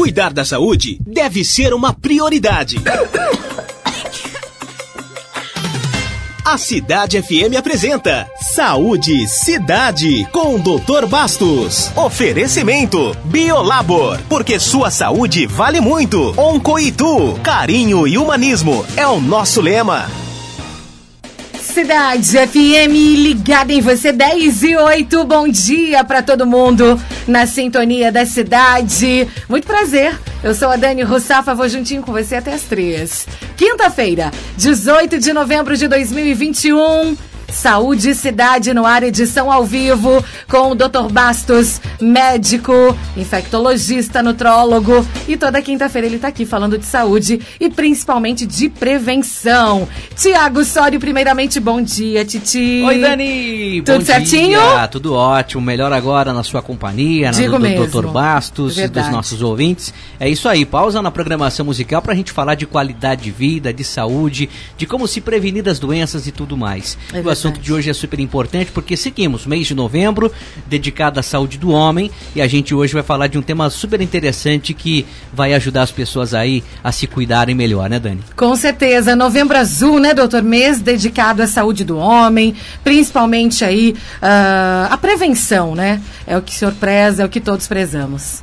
Cuidar da saúde deve ser uma prioridade. A Cidade FM apresenta Saúde Cidade com Dr. Bastos. Oferecimento Biolabor, porque sua saúde vale muito. Oncoitu, carinho e humanismo é o nosso lema. Cidade FM ligada em você 10 e 8. Bom dia para todo mundo na sintonia da cidade. Muito prazer. Eu sou a Dani Rossafa, vou juntinho com você até as três. Quinta-feira, 18 de novembro de 2021. Saúde e Cidade no ar, edição ao vivo, com o Dr. Bastos, médico, infectologista, nutrólogo. E toda quinta-feira ele está aqui falando de saúde e principalmente de prevenção. Tiago Sório, primeiramente, bom dia, Titi. Oi, Dani! Tudo bom certinho? Dia. Tudo ótimo. Melhor agora na sua companhia, Digo na do mesmo. Dr. Bastos e Verdade. dos nossos ouvintes. É isso aí. Pausa na programação musical para a gente falar de qualidade de vida, de saúde, de como se prevenir das doenças e tudo mais. É assunto de hoje é super importante porque seguimos mês de novembro dedicado à saúde do homem e a gente hoje vai falar de um tema super interessante que vai ajudar as pessoas aí a se cuidarem melhor, né, Dani? Com certeza, novembro azul, né, doutor? Mês dedicado à saúde do homem, principalmente aí ah, a prevenção, né? É o que o senhor preza, é o que todos prezamos.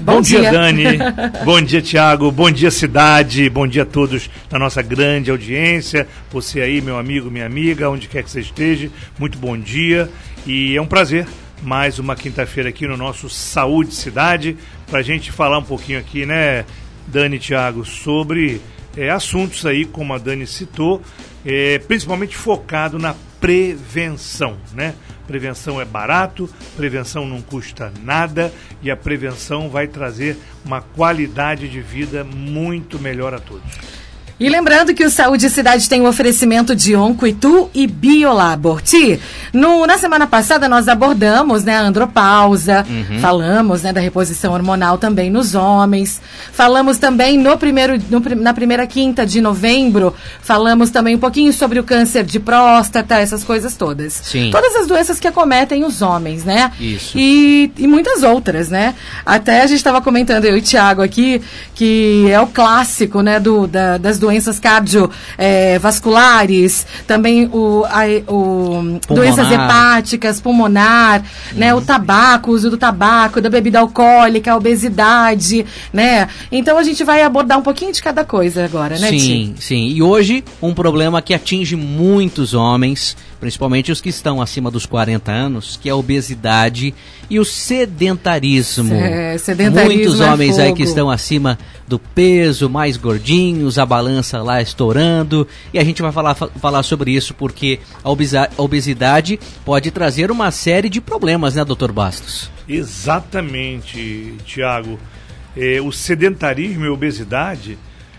Bom, dia, Dani. bom dia, Tiago. Bom dia, cidade. Bom dia a todos na nossa grande audiência. Você aí, meu amigo, minha amiga, onde quer que você esteja. Muito bom dia. E é um prazer mais uma quinta-feira aqui no nosso Saúde Cidade para a gente falar um pouquinho aqui, né, Dani e Tiago, sobre é, assuntos aí, como a Dani citou, é, principalmente focado na prevenção, né? Prevenção é barato, prevenção não custa nada e a prevenção vai trazer uma qualidade de vida muito melhor a todos. E lembrando que o Saúde Cidade tem o oferecimento de Oncoitu e Biolabor. Ti, no, na semana passada nós abordamos né, a andropausa, falamos né, da reposição hormonal também nos homens, falamos também no primeiro, no na primeira quinta de novembro, falamos também um pouquinho sobre o câncer de próstata, essas coisas todas. Sim. Todas as doenças que acometem os homens, né? Isso. E, e muitas outras, né? Até a gente estava comentando, eu e o Thiago aqui, que é o clássico, né, do, da- das doenças cardiovasculares, também o, a, o doenças hepáticas, pulmonar, né, o tabaco, o uso do tabaco, da bebida alcoólica, a obesidade, né? Então a gente vai abordar um pouquinho de cada coisa agora, né, Ti? Sim, sim. E hoje, um problema que atinge muitos homens, principalmente os que estão acima dos 40 anos, que é a obesidade e o sedentarismo. É, sedentarismo Muitos é homens aí fogo. que estão acima do peso, mais gordinhos, a balança lá estourando. E a gente vai falar, fa- falar sobre isso porque a obesidade pode trazer uma série de problemas, né, doutor Bastos? Exatamente, Tiago. É, o sedentarismo e a obesidade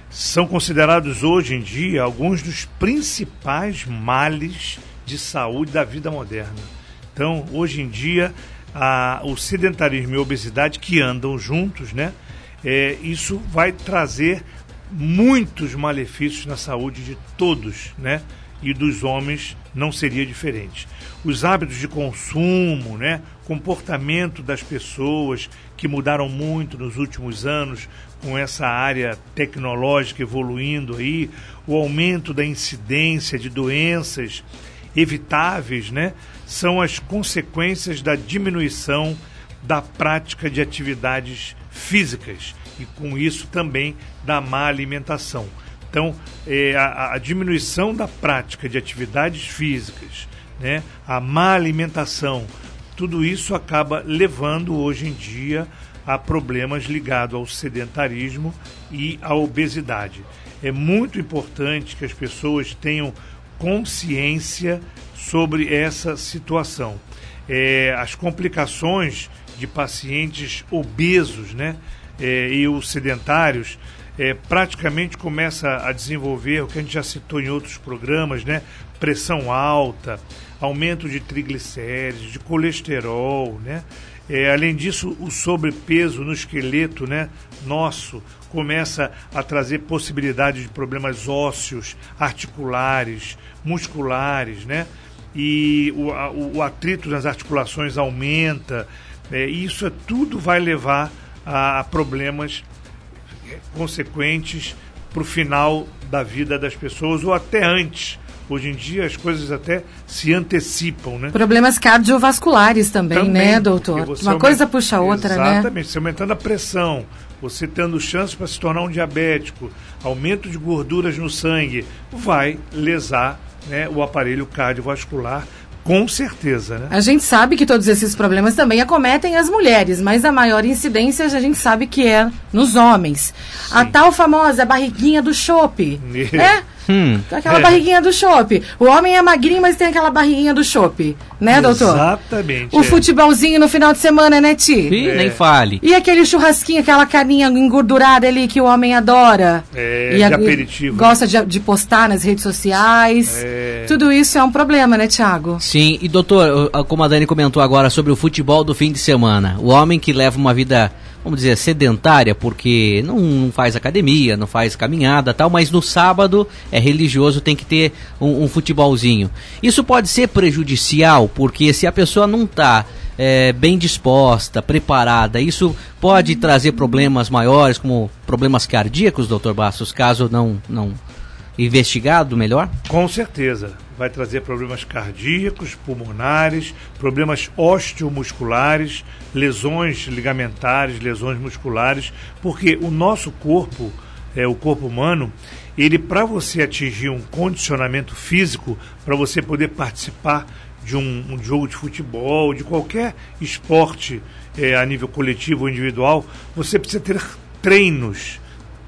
são considerados hoje em dia alguns dos principais males de saúde da vida moderna. Então, hoje em dia, a- o sedentarismo e a obesidade que andam juntos, né? É, isso vai trazer muitos malefícios na saúde de todos, né? E dos homens não seria diferente. Os hábitos de consumo, né? Comportamento das pessoas que mudaram muito nos últimos anos com essa área tecnológica evoluindo aí, o aumento da incidência de doenças evitáveis, né? São as consequências da diminuição da prática de atividades físicas e com isso também da má alimentação. Então, eh, a, a diminuição da prática de atividades físicas, né, a má alimentação, tudo isso acaba levando hoje em dia a problemas ligados ao sedentarismo e à obesidade. É muito importante que as pessoas tenham consciência sobre essa situação. É, as complicações de pacientes obesos né, é, e os sedentários é, praticamente começa a desenvolver o que a gente já citou em outros programas, né? Pressão alta, aumento de triglicérides, de colesterol, né? É, além disso, o sobrepeso no esqueleto né, nosso começa a trazer possibilidades de problemas ósseos, articulares, musculares, né? E o, o atrito nas articulações aumenta. É, isso é, tudo vai levar a, a problemas consequentes para o final da vida das pessoas ou até antes. Hoje em dia as coisas até se antecipam, né? Problemas cardiovasculares também, também né, doutor? Uma coisa puxa a outra, exatamente, né? Exatamente, você aumentando a pressão, você tendo chance para se tornar um diabético, aumento de gorduras no sangue, vai lesar né, o aparelho cardiovascular com certeza, né? A gente sabe que todos esses problemas também acometem as mulheres, mas a maior incidência a gente sabe que é nos homens. Sim. A tal famosa barriguinha do chope. é? Hum. Aquela é. barriguinha do chope. O homem é magrinho, mas tem aquela barriguinha do chope. Né, doutor? Exatamente. O é. futebolzinho no final de semana, né, Ti? É. Nem fale. E aquele churrasquinho, aquela carninha engordurada ali que o homem adora. É, e de a, aperitivo. Gosta de, de, postar nas redes sociais. É. Tudo isso é um problema, né, Tiago? Sim, e doutor, como a Dani comentou agora sobre o futebol do fim de semana. O homem que leva uma vida vamos dizer, sedentária, porque não, não, faz academia, não faz caminhada tal, mas no sábado é religioso, tem que ter um, um futebolzinho. Isso pode ser prejudicial, porque se a pessoa não está é, bem disposta, preparada, isso pode trazer problemas maiores, como problemas cardíacos, doutor Bastos, caso não, não investigado melhor? Com certeza. Vai trazer problemas cardíacos, pulmonares, problemas osteomusculares, lesões ligamentares, lesões musculares, porque o nosso corpo, é, o corpo humano, ele para você atingir um condicionamento físico, para você poder participar de um, um, jogo de futebol, de qualquer esporte é, a nível coletivo ou individual, você precisa ter treinos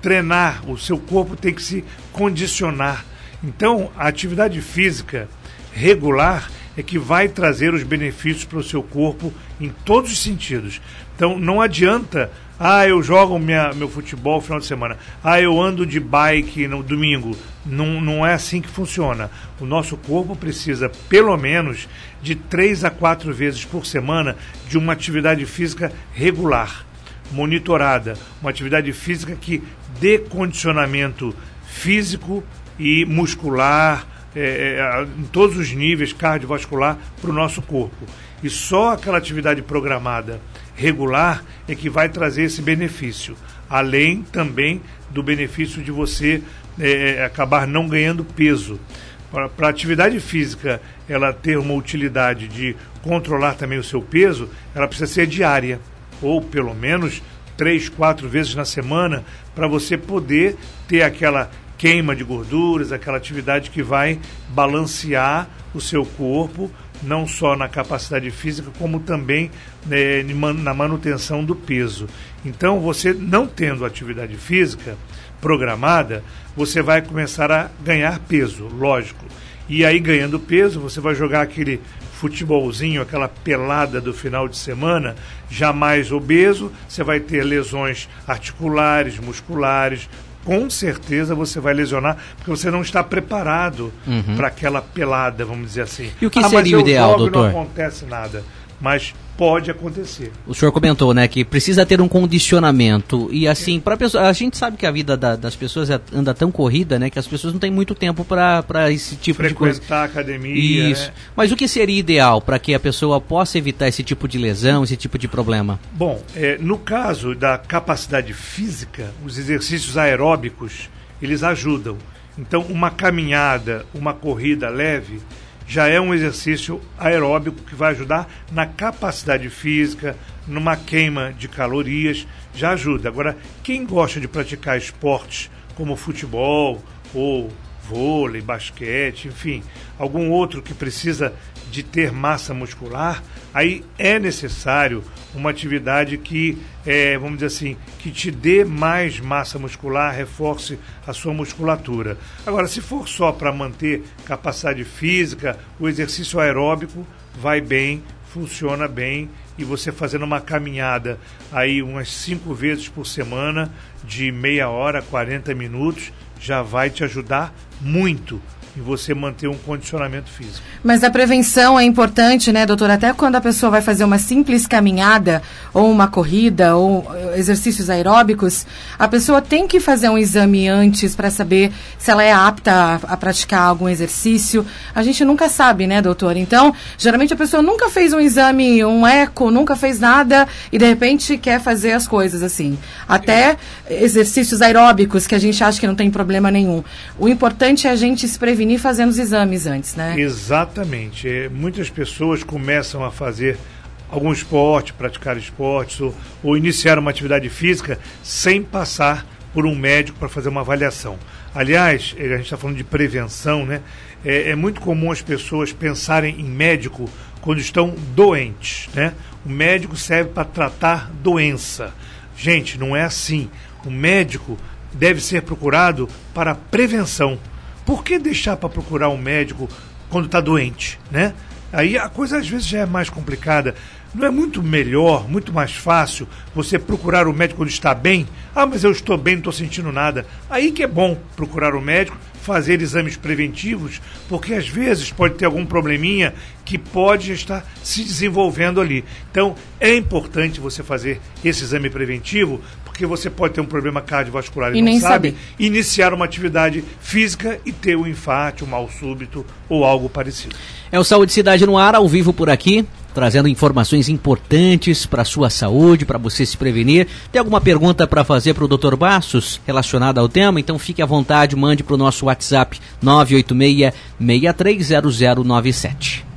treinar, o seu corpo tem que se condicionar. Então, a atividade física regular é que vai trazer os benefícios para o seu corpo em todos os sentidos. Então, não adianta, ah, eu jogo minha, meu futebol no final de semana, ah, eu ando de bike no domingo. Não, não é assim que funciona. O nosso corpo precisa, pelo menos, de três a quatro vezes por semana de uma atividade física regular monitorada, uma atividade física que dê condicionamento físico e muscular, é, é, em todos os níveis, cardiovascular, para o nosso corpo. E só aquela atividade programada regular é que vai trazer esse benefício, além também do benefício de você é, é acabar não ganhando peso. Para a atividade física ela ter uma utilidade de controlar também o seu peso, ela precisa ser diária ou pelo menos três, quatro vezes na semana, para você poder ter aquela queima de gorduras, aquela atividade que vai balancear o seu corpo, não só na capacidade física, como também né, na manutenção do peso. Então, você não tendo atividade física programada, você vai começar a ganhar peso, lógico. E aí, ganhando peso, você vai jogar aquele futebolzinho, aquela pelada do final de semana, jamais obeso, você vai ter lesões articulares, musculares, com certeza você vai lesionar, porque você não está preparado uhum. para aquela pelada, vamos dizer assim. E o que ah, seria o ideal, doutor? Não acontece nada. Mas pode acontecer. O senhor comentou, né, que precisa ter um condicionamento e assim para pessoa, a gente sabe que a vida da, das pessoas é, anda tão corrida, né, que as pessoas não têm muito tempo para esse tipo de coisa. Frequentar academia. Isso. Né? Mas o que seria ideal para que a pessoa possa evitar esse tipo de lesão, esse tipo de problema? Bom, é, no caso da capacidade física, os exercícios aeróbicos eles ajudam. Então, uma caminhada, uma corrida leve já é um exercício aeróbico que vai ajudar na capacidade física, numa queima de calorias, já ajuda. Agora, quem gosta de praticar esportes como futebol ou vôlei, basquete, enfim, algum outro que precisa de ter massa muscular, aí é necessário uma atividade que, é, vamos dizer assim, que te dê mais massa muscular, reforce a sua musculatura. Agora, se for só para manter capacidade física, o exercício aeróbico vai bem, funciona bem e você fazendo uma caminhada aí umas cinco vezes por semana de meia hora, 40 minutos, já vai te ajudar muito e você manter um condicionamento físico. Mas a prevenção é importante, né, doutor? Até quando a pessoa vai fazer uma simples caminhada ou uma corrida, ou exercícios aeróbicos, a pessoa tem que fazer um exame antes para saber se ela é apta a, a, praticar algum exercício. A gente nunca sabe, né, doutor? Então, geralmente a pessoa nunca fez um exame, um eco, nunca fez nada e de repente quer fazer as coisas assim. Até exercícios aeróbicos que a gente acha que não tem problema nenhum. O importante é a gente se prevenir fazendo os exames antes, né? Exatamente. É, muitas pessoas começam a fazer algum esporte, praticar esportes ou, ou iniciar uma atividade física sem passar por um médico para fazer uma avaliação. Aliás, eh, a gente está falando de prevenção, né? É, é, muito comum as pessoas pensarem em médico quando estão doentes, né? O médico serve para tratar doença. Gente, não é assim. O médico deve ser procurado para prevenção. Por que deixar para procurar um médico quando está doente, né? Aí a coisa às vezes já é mais complicada. Não é muito melhor, muito mais fácil você procurar o médico quando está bem? Ah, mas eu estou bem, não estou sentindo nada. Aí que é bom procurar o médico, fazer exames preventivos, porque às vezes pode ter algum probleminha que pode estar se desenvolvendo ali. Então é importante você fazer esse exame preventivo, porque você pode ter um problema cardiovascular e, e não sabe, sabe, iniciar uma atividade física e ter um infarto, um mal súbito ou algo parecido. É o Saúde Cidade no ar, ao vivo por aqui trazendo informações importantes para a sua saúde, para você se prevenir. Tem alguma pergunta para fazer para o Dr. Bastos relacionada ao tema? Então fique à vontade, mande para o nosso WhatsApp 986-630097.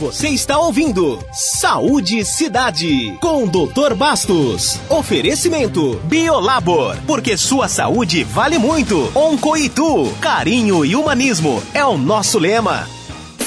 Você está ouvindo Saúde Cidade com Dr. Bastos. Oferecimento Biolabor, porque sua saúde vale muito. Oncoitu, carinho e humanismo é o nosso lema.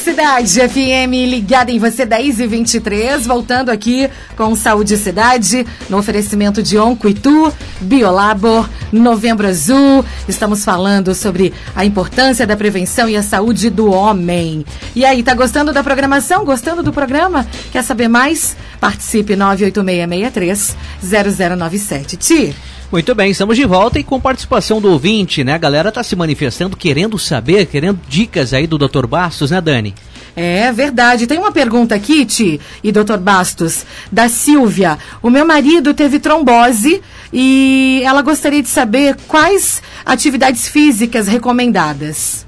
Cidade FM ligada em você 10 e 23, voltando aqui com Saúde Cidade, no oferecimento de Oncoitu, Biolabor, Novembro Azul. Estamos falando sobre a importância da prevenção e a saúde do homem. E aí, tá gostando da programação? Gostando do programa? Quer saber mais? Participe 98663 0097. Ti. Muito bem, estamos de volta e com participação do ouvinte, né? A galera tá se manifestando, querendo saber, querendo dicas aí do Dr. Bastos, né, Dani? É verdade. Tem uma pergunta aqui, Ti e Dr. Bastos, da Silvia. O meu marido teve trombose e ela gostaria de saber quais atividades físicas recomendadas.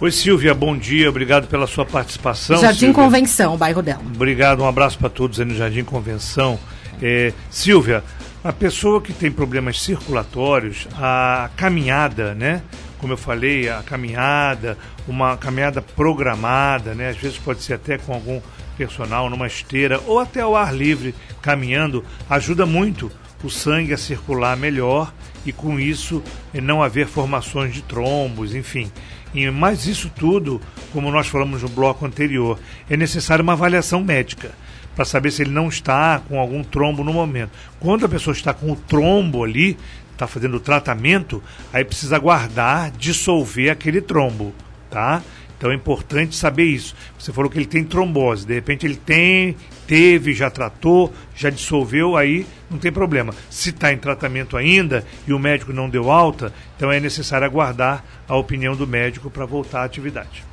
Oi, Silvia, bom dia, obrigado pela sua participação. Jardim Silvia. Convenção, bairro dela. Obrigado, um abraço para todos aí no Jardim Convenção. É, Silvia, a pessoa que tem problemas circulatórios, a caminhada, né? Como eu falei, a caminhada, uma caminhada programada, né? Às vezes pode ser até com algum personal numa esteira ou até ao ar livre, caminhando, ajuda muito o sangue a circular melhor e com isso não haver formações de trombos, enfim. E mais isso tudo, como nós falamos no bloco anterior, é necessária uma avaliação médica para saber se ele não está com algum trombo no momento. Quando a pessoa está com o trombo ali, está fazendo o tratamento, aí precisa guardar, dissolver aquele trombo, tá? Então é importante saber isso. Você falou que ele tem trombose, de repente ele tem, teve, já tratou, já dissolveu, aí não tem problema. Se está em tratamento ainda e o médico não deu alta, então é necessário aguardar a opinião do médico para voltar à atividade.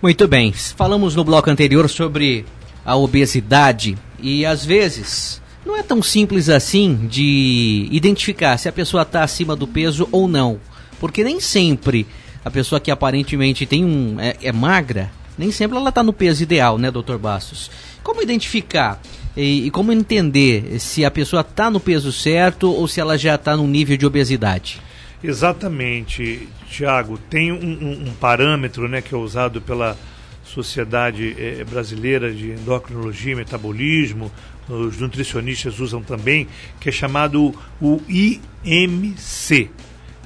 Muito bem. Falamos no bloco anterior sobre a obesidade e às vezes não é tão simples assim de identificar se a pessoa está acima do peso ou não, porque nem sempre a pessoa que aparentemente tem um é, é magra, nem sempre ela está no peso ideal, né, doutor Bastos? Como identificar e, e como entender se a pessoa está no peso certo ou se ela já está no nível de obesidade? Exatamente, Tiago. Tem um, um, um parâmetro né, que é usado pela Sociedade eh, Brasileira de Endocrinologia e Metabolismo, os nutricionistas usam também, que é chamado o IMC.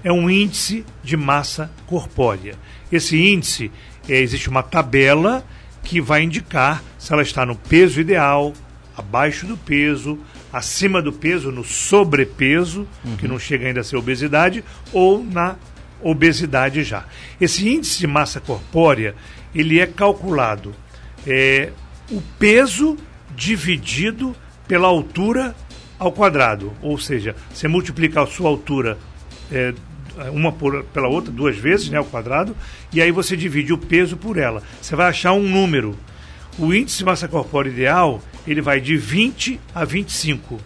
É um índice de massa corpórea. Esse índice, é, existe uma tabela que vai indicar se ela está no peso ideal, abaixo do peso, acima do peso, no sobrepeso, uhum. que não chega ainda a ser obesidade, ou na obesidade já. Esse índice de massa corpórea, ele é calculado é, o peso dividido pela altura ao quadrado. Ou seja, você multiplica a sua altura é, uma por, pela outra, duas vezes, né, ao quadrado, e aí você divide o peso por ela. Você vai achar um número. O índice de massa corpórea ideal, ele vai de 20 a 25.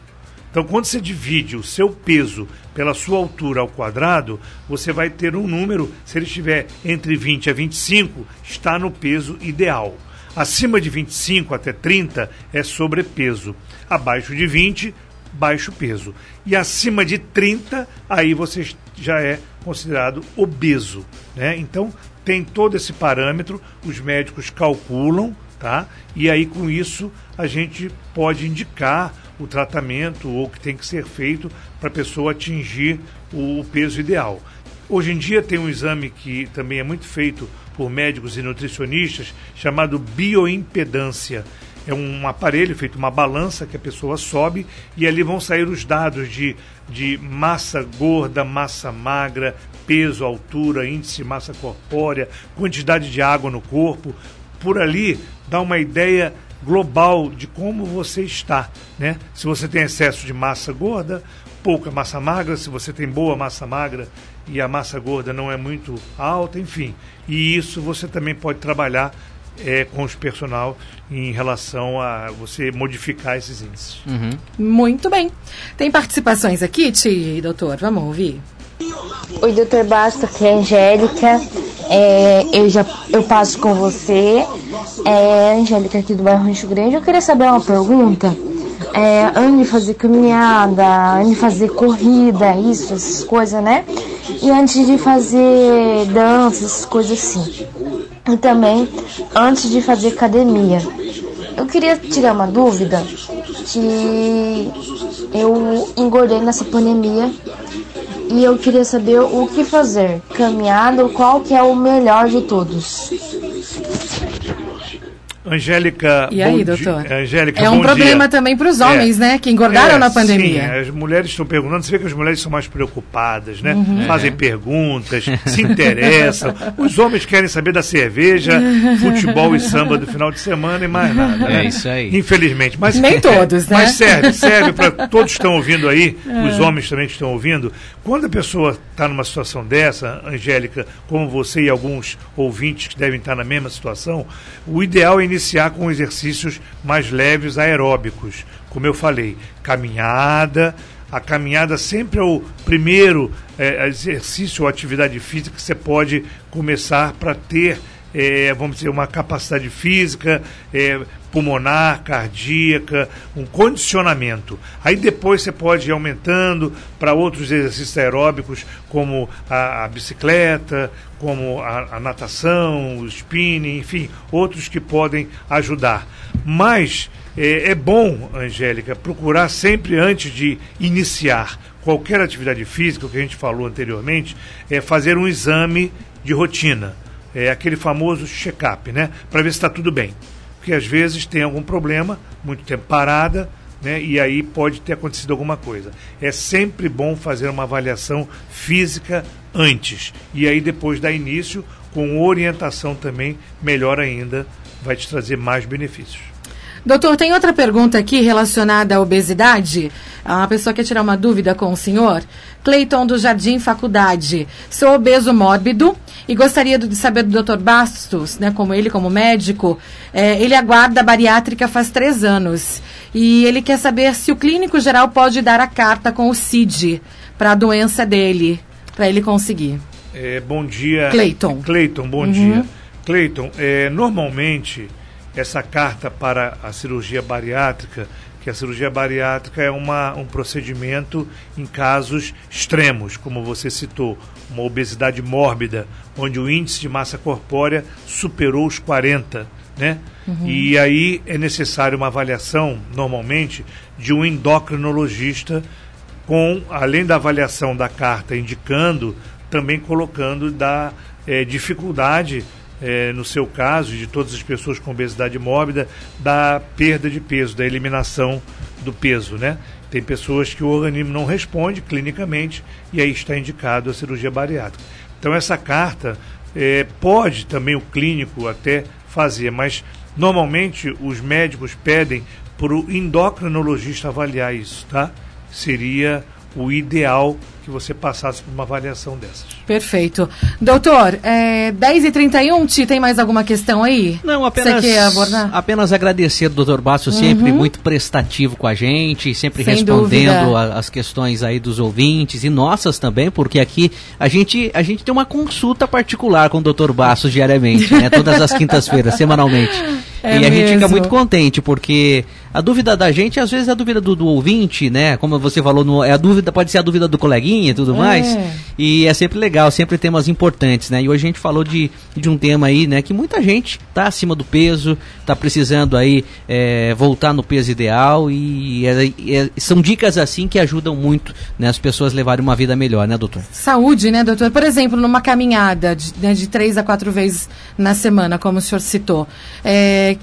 Então, quando você divide o seu peso pela sua altura ao quadrado, você vai ter um número, se ele estiver entre 20 a 25, está no peso ideal. Acima de 25 até 30 é sobrepeso. Abaixo de 20, baixo peso. E acima de 30, aí você já é considerado obeso. Né? Então, tem todo esse parâmetro, os médicos calculam, tá? E aí com isso a gente pode indicar o tratamento ou o que tem que ser feito para a pessoa atingir o peso ideal. Hoje em dia tem um exame que também é muito feito por médicos e nutricionistas chamado bioimpedância. É um aparelho feito uma balança que a pessoa sobe e ali vão sair os dados de, de massa gorda, massa magra, peso, altura, índice de massa corpórea, quantidade de água no corpo. Por ali dá uma ideia global de como você está, né? Se você tem excesso de massa gorda, pouca massa magra, se você tem boa massa magra e a massa gorda não é muito alta, enfim. E isso você também pode trabalhar é, com os personal em relação a você modificar esses índices. Uhum. Muito bem. Tem participações aqui, Ti, doutor? Vamos ouvir. Oi, doutor Basta, aqui é a Angélica. É, eu já eu passo com você. É, Angélica aqui do bairro Rancho Grande. Eu queria saber uma pergunta. É, antes de fazer caminhada, antes de fazer corrida, isso, essas coisas, né? E antes de fazer dança, essas coisas assim. E também antes de fazer academia. Eu queria tirar uma dúvida que eu engordei nessa pandemia e eu queria saber o que fazer. Caminhada, qual que é o melhor de todos? Angélica. E aí, doutor? Angélica, é um problema dia. também para os homens, é, né? Que engordaram é, na pandemia. Sim, as mulheres estão perguntando. Você vê que as mulheres são mais preocupadas, né? Uhum. Fazem é. perguntas, se interessam. Os homens querem saber da cerveja, futebol e samba do final de semana e mais nada. Né? É isso aí. Infelizmente. Mas, Nem todos, né? Mas serve, serve para todos que estão ouvindo aí, é. os homens também que estão ouvindo. Quando a pessoa está numa situação dessa, Angélica, como você e alguns ouvintes que devem estar na mesma situação, o ideal é iniciar com exercícios mais leves aeróbicos. Como eu falei, caminhada. A caminhada sempre é o primeiro é, exercício ou atividade física que você pode começar para ter, é, vamos dizer, uma capacidade física, é, pulmonar, cardíaca, um condicionamento. Aí depois você pode ir aumentando para outros exercícios aeróbicos, como a, a bicicleta, como a, a, natação, o spinning, enfim, outros que podem ajudar. Mas é, é bom, Angélica, procurar sempre antes de iniciar qualquer atividade física, o que a gente falou anteriormente, é fazer um exame de rotina. É aquele famoso check-up, né? Para ver se está tudo bem porque às vezes tem algum problema, muito tempo parada, né, e aí pode ter acontecido alguma coisa. É sempre bom fazer uma avaliação física antes, e aí depois dar início com orientação também, melhor ainda, vai te trazer mais benefícios. Doutor, tem outra pergunta aqui relacionada à obesidade. A pessoa quer tirar uma dúvida com o senhor. Cleiton do Jardim Faculdade. Sou obeso mórbido e gostaria de saber do Dr. Bastos, né, como ele, como médico, é, ele aguarda a bariátrica faz três anos e ele quer saber se o clínico geral pode dar a carta com o CID para a doença dele, para ele conseguir. É, bom dia. Cleiton. Cleiton, bom uhum. dia. Cleiton, é, normalmente essa carta para a cirurgia bariátrica que a cirurgia bariátrica é uma, um procedimento em casos extremos, como você citou, uma obesidade mórbida, onde o índice de massa corpórea superou os 40, né? Uhum. E aí é necessário uma avaliação, normalmente, de um endocrinologista, com, além da avaliação da carta indicando, também colocando da é, dificuldade é, no seu caso, de todas as pessoas com obesidade mórbida, da perda de peso, da eliminação do peso, né? Tem pessoas que o organismo não responde clinicamente e aí está indicado a cirurgia bariátrica. Então essa carta é, pode também o clínico até fazer, mas normalmente os médicos pedem para o endocrinologista avaliar isso, tá? Seria o ideal que você passasse por uma avaliação dessas. Perfeito. Doutor, é, 10h31, Ti, tem mais alguma questão aí? Não, apenas, Você quer abordar? apenas agradecer, doutor Basso, sempre muito prestativo com a gente, sempre Sem respondendo a- as questões aí dos ouvintes e nossas também, porque aqui a gente, a gente tem uma consulta particular com o doutor Bastos diariamente, né? Todas as quintas-feiras, semanalmente. É e a gente fica mesmo. muito contente, porque a dúvida da gente, às vezes, é a dúvida do, do ouvinte, né? Como você falou, no, é a dúvida, pode ser a dúvida do coleguinha e tudo É. mais. E é sempre legal, sempre temas importantes, né? E hoje a gente falou de, de um tema aí, né? Que muita gente tá acima do peso, tá precisando aí é, voltar no peso ideal e é- é- são dicas assim que ajudam muito né, as pessoas levarem uma vida melhor, né, doutor? Saúde, né, doutor? Por exemplo, numa caminhada de, né, de três a quatro vezes na semana, como o senhor citou. É,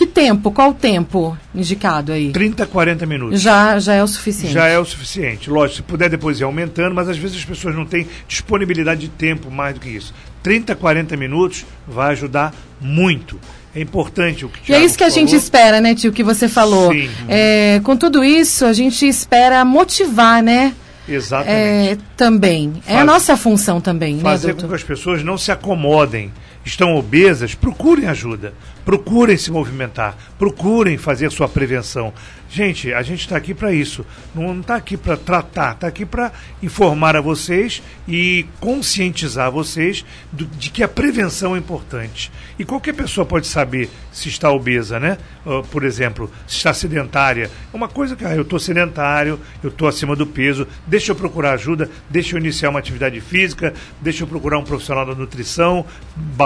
que, tempo, qual o tempo indicado aí? 30, 40 minutos. Já, já é o suficiente. Já é o suficiente. Lógico, se puder depois ir aumentando, mas às vezes as pessoas não têm disponibilidade de tempo mais do que isso. 30, 40 minutos vai ajudar muito. É importante o que E é isso que a gente falou. espera, né, tio, que você falou. Sim. É, com tudo isso, a gente espera motivar, né? Exatamente. É, também. É a Faz- nossa função também, né, fazer com que as pessoas não se acomodem. Estão obesas, procurem ajuda, procurem se movimentar, procurem fazer sua prevenção. Gente, a gente está aqui para isso. Não está aqui para tratar, está aqui para informar a vocês e conscientizar vocês do- de que a prevenção é importante. E qualquer pessoa pode saber se está obesa, né? Ah, por exemplo, se está sedentária. É uma coisa que, ah, eu estou sedentário, eu estou acima do peso, deixa eu procurar ajuda, deixa eu iniciar uma atividade física, deixa eu procurar um profissional da nutrição,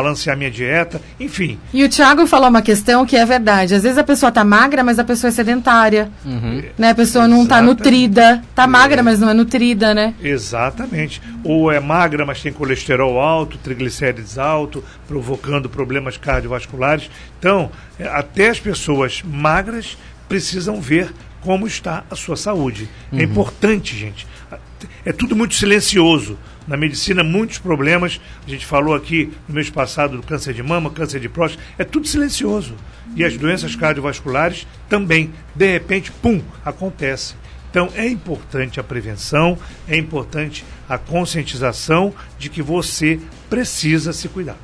balancear minha dieta, enfim. E o Thiago falou uma questão que é verdade. Às vezes a pessoa tá magra, mas a pessoa é sedentária. Né? A pessoa não tá Exatamente. nutrida. Tá magra, mas não é nutrida, né? Exatamente. Ou é magra, mas tem colesterol alto, triglicérides alto, provocando problemas cardiovasculares. Então, é, até as pessoas magras precisam ver como está a sua saúde. É importante, gente. É tudo muito silencioso. Na medicina, muitos problemas. A gente falou aqui no mês passado do câncer de mama, câncer de próstata. É tudo silencioso. E as doenças cardiovasculares também. De repente, pum, acontece. Então é importante a prevenção, é importante a conscientização de que você precisa se cuidar.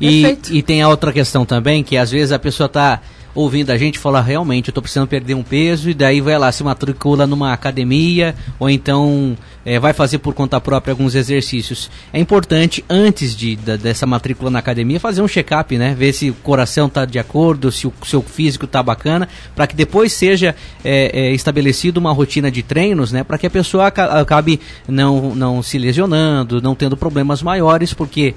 E, e tem a outra questão também, que às vezes a pessoa está ouvindo a gente e fala, realmente, eu estou precisando perder um peso, e daí vai lá, se matricula numa academia, ou então eh, vai fazer por conta própria alguns exercícios. É importante, antes de, da- dessa matrícula na academia, fazer um check-up, né? Ver se o coração está de acordo, se o seu físico está bacana, para que depois seja eh, eh, estabelecido uma rotina de treinos, né? Para que a pessoa aca- acabe não, não se lesionando, não tendo problemas maiores, porque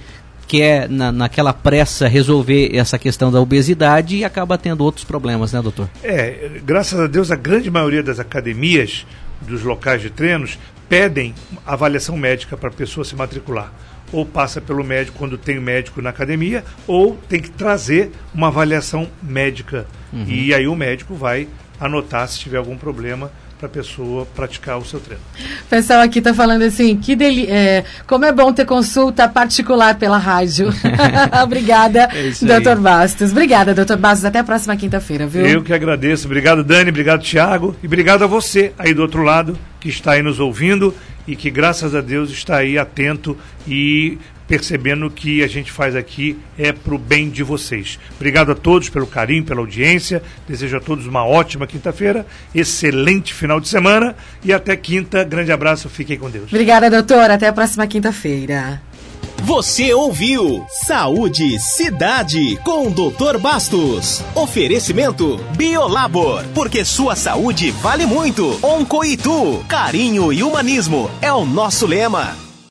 quer, na, naquela pressa, resolver essa questão da obesidade e acaba tendo outros problemas, né, doutor? É, graças a Deus, a grande maioria das academias, dos locais de treinos, pedem avaliação médica para a pessoa se matricular. Ou passa pelo médico quando tem o médico na academia, ou tem que trazer uma avaliação médica. E aí o médico vai anotar se tiver algum problema para a pessoa praticar o seu treino. O pessoal aqui tá falando assim, que deli é, como é bom ter consulta particular pela rádio. Obrigada, É doutor Bastos. Obrigada, doutor Bastos. Até a próxima quinta-feira, viu? Eu que agradeço. Obrigado, Dani. Obrigado, Tiago. E obrigado a você aí do outro lado que está aí nos ouvindo e que, graças a Deus, está aí atento e percebendo que a gente faz aqui é para o bem de vocês. Obrigado a todos pelo carinho, pela audiência. Desejo a todos uma ótima quinta-feira, excelente final de semana e até quinta. Grande abraço, fiquem com Deus. Obrigada, doutor. Até a próxima quinta-feira. Você ouviu Saúde Cidade com o Dr. Bastos. Oferecimento Biolabor, porque sua saúde vale muito. Oncoitu, carinho e humanismo é o nosso lema.